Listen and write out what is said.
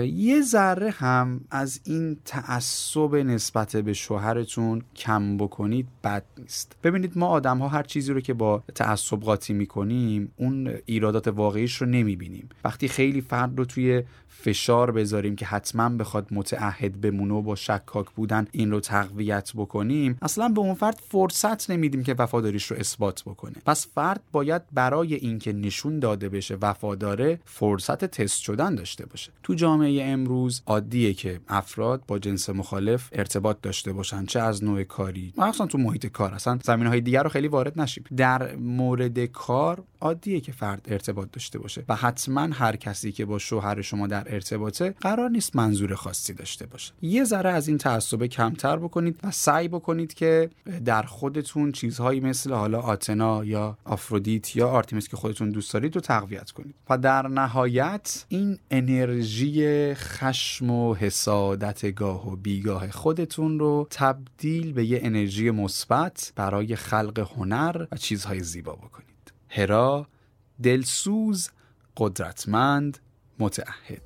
یه ذره هم از این تعصب نسبت به شوهرتون کم بکنید بد نیست. ببینید ما آدم ها هر چیزی رو که با تعصب قاطی می‌کنیم اون ایرادات واقعیش رو نمی‌بینیم. وقتی خیلی فرد رو توی فشار بذاریم که حتما بخواد متعهد بمونه و با شکاک بودن این رو تقویت بکنیم اصلا به اون فرد فرصت نمیدیم که وفاداریش رو اثبات بکنه. پس فرد باید برای اینکه نشون داده بشه وفاداره فرصت تست شدن داشته باشه. تو جامعه امروز عادیه که افراد با جنس مخالف ارتباط داشته باشن چه از نوع کاری؟ مخصوصا تو محیط کار اصلا زمین های دیگر رو خیلی وارد نشیم. در مورد کار عادیه که فرد ارتباط داشته باشه و حتما هر کسی که با شوهر شما در ارتباطه قرار نیست منظور خاصی داشته باشه. یه ذره از این تعصب کمتر بکنید و سعی بکنید که در خودتون چیزهایی مثل حالا آتنا یا آفرودیت یا آرتیمیس که خودتون دوست دارید رو تقویت کنید. و در نهایت این انرژی خشم و حسادت گاه و بیگاه خودتون رو تبدیل به یه انرژی مثبت برای خلق هنر و چیزهای زیبا بکنید. هرا دلسوز قدرتمند متعهد.